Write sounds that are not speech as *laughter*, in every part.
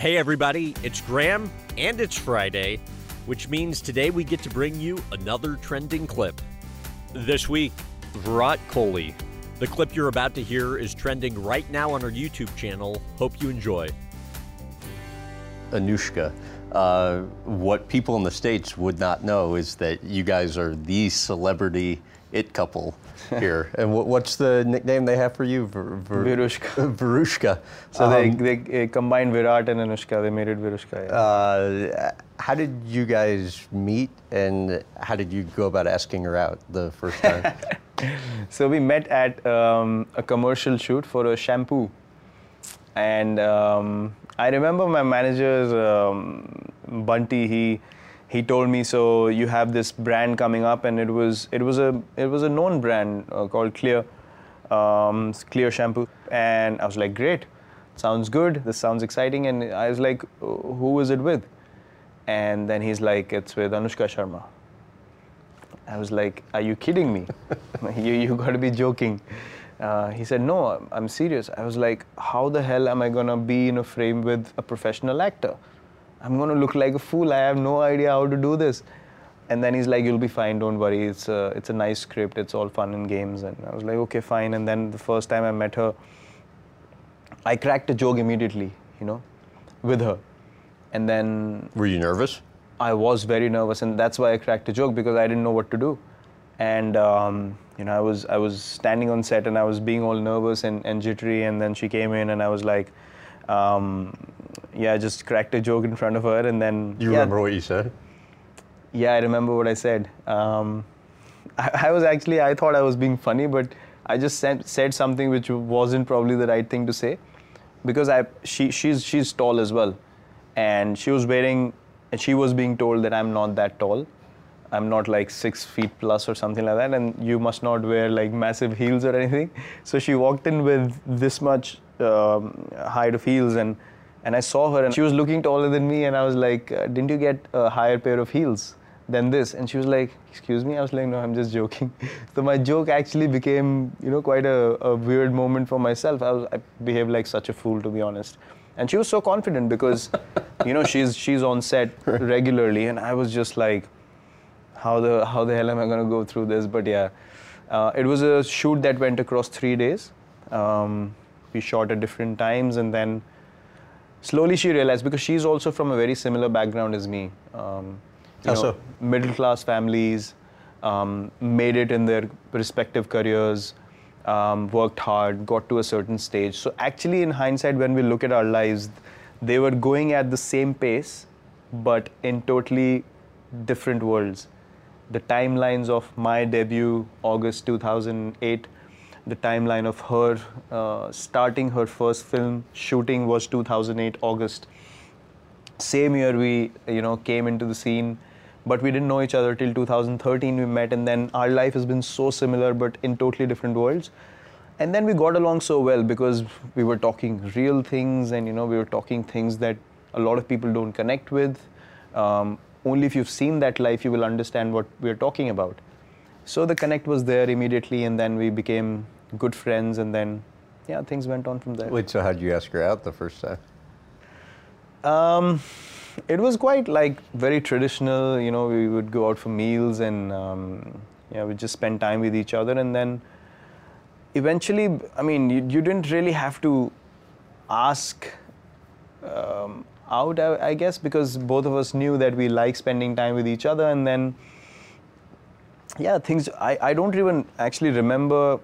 Hey, everybody, it's Graham, and it's Friday, which means today we get to bring you another trending clip. This week, Virat Kohli. The clip you're about to hear is trending right now on our YouTube channel. Hope you enjoy. Anushka. Uh, what people in the States would not know is that you guys are the celebrity it couple *laughs* here. and what, what's the nickname they have for you? Vir, vir, Virushka. *laughs* Virushka. So Um, they, they combined Virat and Anushka. They made it Virushka. Yeah. uh, how did you guys meet and how did you go about asking her out the first time? *laughs* so we met at um, a commercial shoot for a shampoo, and um, I remember my manager's um, Bunty. He he told me so you have this brand coming up, and it was it was a it was a known brand uh, called Clear, um, Clear shampoo, and I was like, great, sounds good. This sounds exciting, and I was like, who is it with? And then he's like, it's with Anushka Sharma. I was like, Are you kidding me? *laughs* you you got to be joking. Uh, he said, No, I'm- serious. I was like, How the hell am I gonna be in a frame with a professional actor? I'm gonna look like a fool. I have no idea how to do this. And then he's like, You'll be fine. Don't worry. It's a, it's a nice script. It's all fun and games. And I was like, Okay, fine. And then the first time I met her, I cracked a joke immediately, you know, with her. And then Were you nervous? I was very nervous, and that's why I cracked a joke because I didn't know what to do. And um, you know, I was I was standing on set and I was being all nervous and, and jittery. And then she came in, and I was like, um, yeah, I just cracked a joke in front of her, and then you yeah, remember what you said? yeah, I remember what I said. Um, *laughs* I, I was actually, I thought I was being funny, but I just said, said something which wasn't probably the right thing to say, because I, she, she's, she's tall as well, and she was wearing, and she was being told that I'm not that tall. I'm not like six feet plus or something like that, and you must not wear like massive heels or anything. *laughs* So she walked in with this much um, height of heels, and and I saw her, and she was looking taller than me, and I was like, uh, "Didn't you get a higher pair of heels than this?" And she was like, "Excuse me." I was like, "No, I'm just joking." *laughs* So my joke actually became, you know, quite a, a weird moment for myself. I was, I behaved like such a fool, to be honest. And she was so confident because, *laughs* you know, she's she's on set regularly, and I was just like how the how the hell am I going to go through this? But yeah, uh, it was a shoot that went across three days. Um, we shot at different times, and then slowly she realized because she's also from a very similar background as me. Um, you know. Middle class families, um, made it in their respective careers. Um, worked hard, got to a certain stage. So actually, in hindsight, when we look at our lives, they were going at the same pace, but in totally different worlds the timelines of my debut, August 2008, the timeline of her uh, starting her first film shooting was 2008 August. Same year we, you know, came into the scene, but we didn't know each other till 2013. We met, and then our life has been so similar, but in totally different worlds. And then we got along so well because we were talking real things, and you know, we were talking things that a lot of people don't connect with. Um, only if you've seen that life, you will understand what we're talking about. So the connect was there immediately, and then we became good friends, and then, yeah, things went on from there. Wait, so how did you ask her out the first time? Um, it was quite like very traditional. You know, we would go out for meals and um, yeah, we just spend time with each other, and then eventually, I mean, you, you didn't really have to ask um, out, I, I guess, because both of us knew that we like spending time with each other, and then yeah, things. I, I don't even actually remember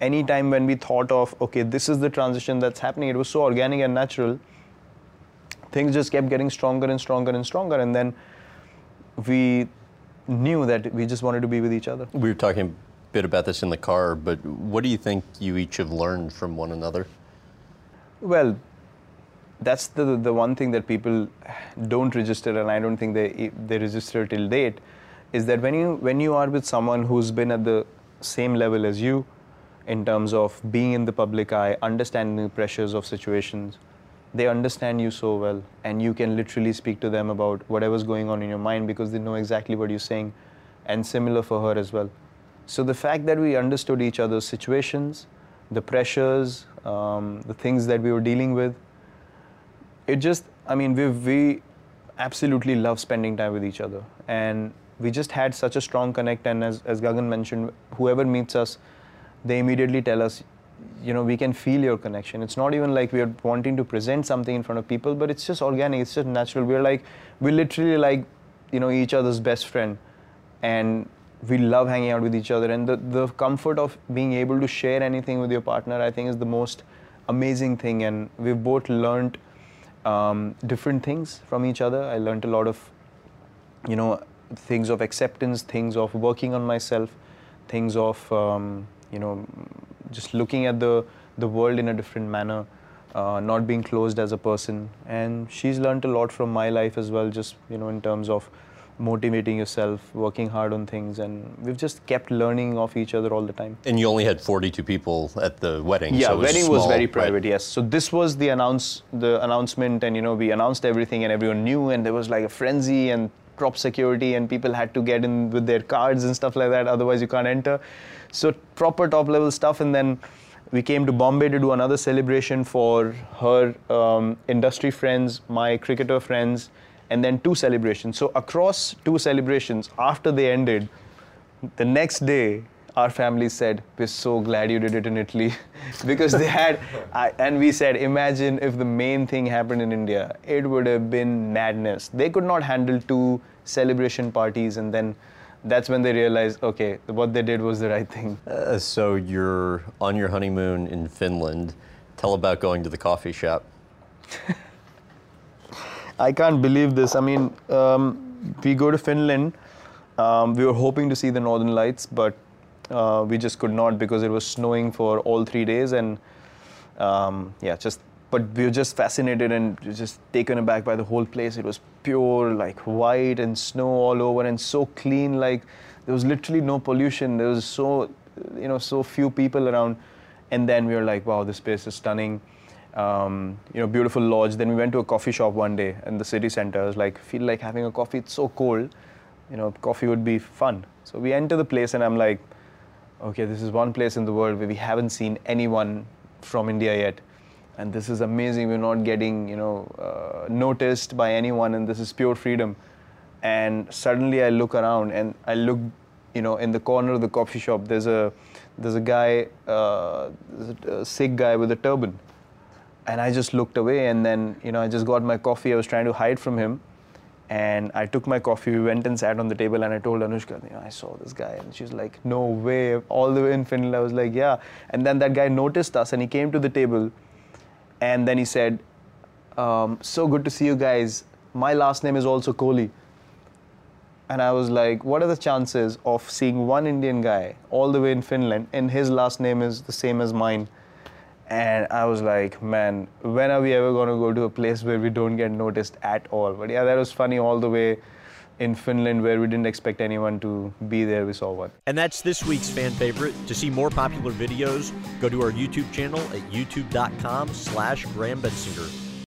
any time when we thought of okay, this is the transition that's happening. It was so organic and natural things just kept getting stronger and stronger and stronger and then we knew that we just wanted to be with each other We were talking a bit about this in the car, but what do you think you each have learned from one another? well that's the the one thing that people don't register and i don't think they they register till date is that when you when you are with someone who's been at the same level as you in terms of being in the public eye understanding the pressures of situations they understand you so well and you can literally speak to them about whatever's going on in your mind because they know exactly what you're saying and similar for her as well. So the fact that we understood each other's situations the pressures um, the things that we were dealing with it just, I mean, we we absolutely love spending time with each other, and we just had such a strong connect. And as as Gagan mentioned, whoever meets us, they immediately tell us, you know, we can feel your connection. It's not even like we are wanting to present something in front of people, but it's just organic. It's just natural. We're like, we literally like, you know, each other's best friend, and we love hanging out with each other. And the the comfort of being able to share anything with your partner, I think, is the most amazing thing. And we've both learned um, different things from each other. I learned a lot of, you know, things of acceptance, things of working on myself, things of, um, you know, just looking at the the world in a different manner, uh, not being closed as a person. And she's learned a lot from my life as well, just you know, in terms of motivating yourself, working hard on things, and we've just kept learning off each other all the time. And you only had 42 people at the wedding. Yeah, so it was wedding was small, very right? private. Yes. So this was the announce the announcement, and you know we announced everything, and everyone knew, and there was like a frenzy and prop security, and people had to get in with their cards and stuff like that. Otherwise, you can't enter. So proper top level stuff, and then we came to Bombay to do another celebration for her um, industry friends, my cricketer friends, and then two celebrations. So across two celebrations, after they ended, the next day our family said we're so glad you did it in italy *laughs* because they had I, and we said imagine if the main thing happened in india it would have been madness they could not handle two celebration parties and then that's when they realized okay what they did was the right thing Uh, so you're on your honeymoon in Finland. Tell about going to the coffee shop. *laughs* I can't believe this. I mean, um, we go to Finland. Um, we were hoping to see the Northern Lights, but uh, we just could not because it was snowing for all three days. And um, yeah, just but we were just fascinated and just taken aback by the whole place. It was pure, like white and snow all over, and so clean. Like there was literally no pollution. There was so, you know, so few people around. And then we were like, wow, this place is stunning um, you know, beautiful lodge. Then we went to a coffee shop one day in the city center. I was like, feel like having a coffee. It's so cold. You know, coffee would be fun. So we enter the place, and I'm like, okay, this is one place in the world where we haven't seen anyone from India yet, and this is amazing. We're not getting, you know, uh, noticed by anyone, and this is pure freedom. And suddenly, I look around, and I look, you know, in the corner of the coffee shop. There's a there's a guy, uh, a, Sikh guy with a turban and I just looked away and then you know I just got my coffee I was trying to hide from him and I took my coffee we went and sat on the table and I told Anushka you know, I saw this guy and she's like no way. All the way in Finland I was like yeah. And then that guy noticed us and he came to the table and then he said um, so good to see you guys. My last name is also Kohli. And I was like, what are the chances of seeing one Indian guy all the way in Finland and his last name is the same as mine? And I was like, man, when are we ever going to go to a place where we don't get noticed at all? But yeah, that was funny all the way in Finland where we didn't expect anyone to be there. We saw one. And that's this week's fan favorite. To see more popular videos, go to our YouTube channel at youtube.com slash Graham Bensinger.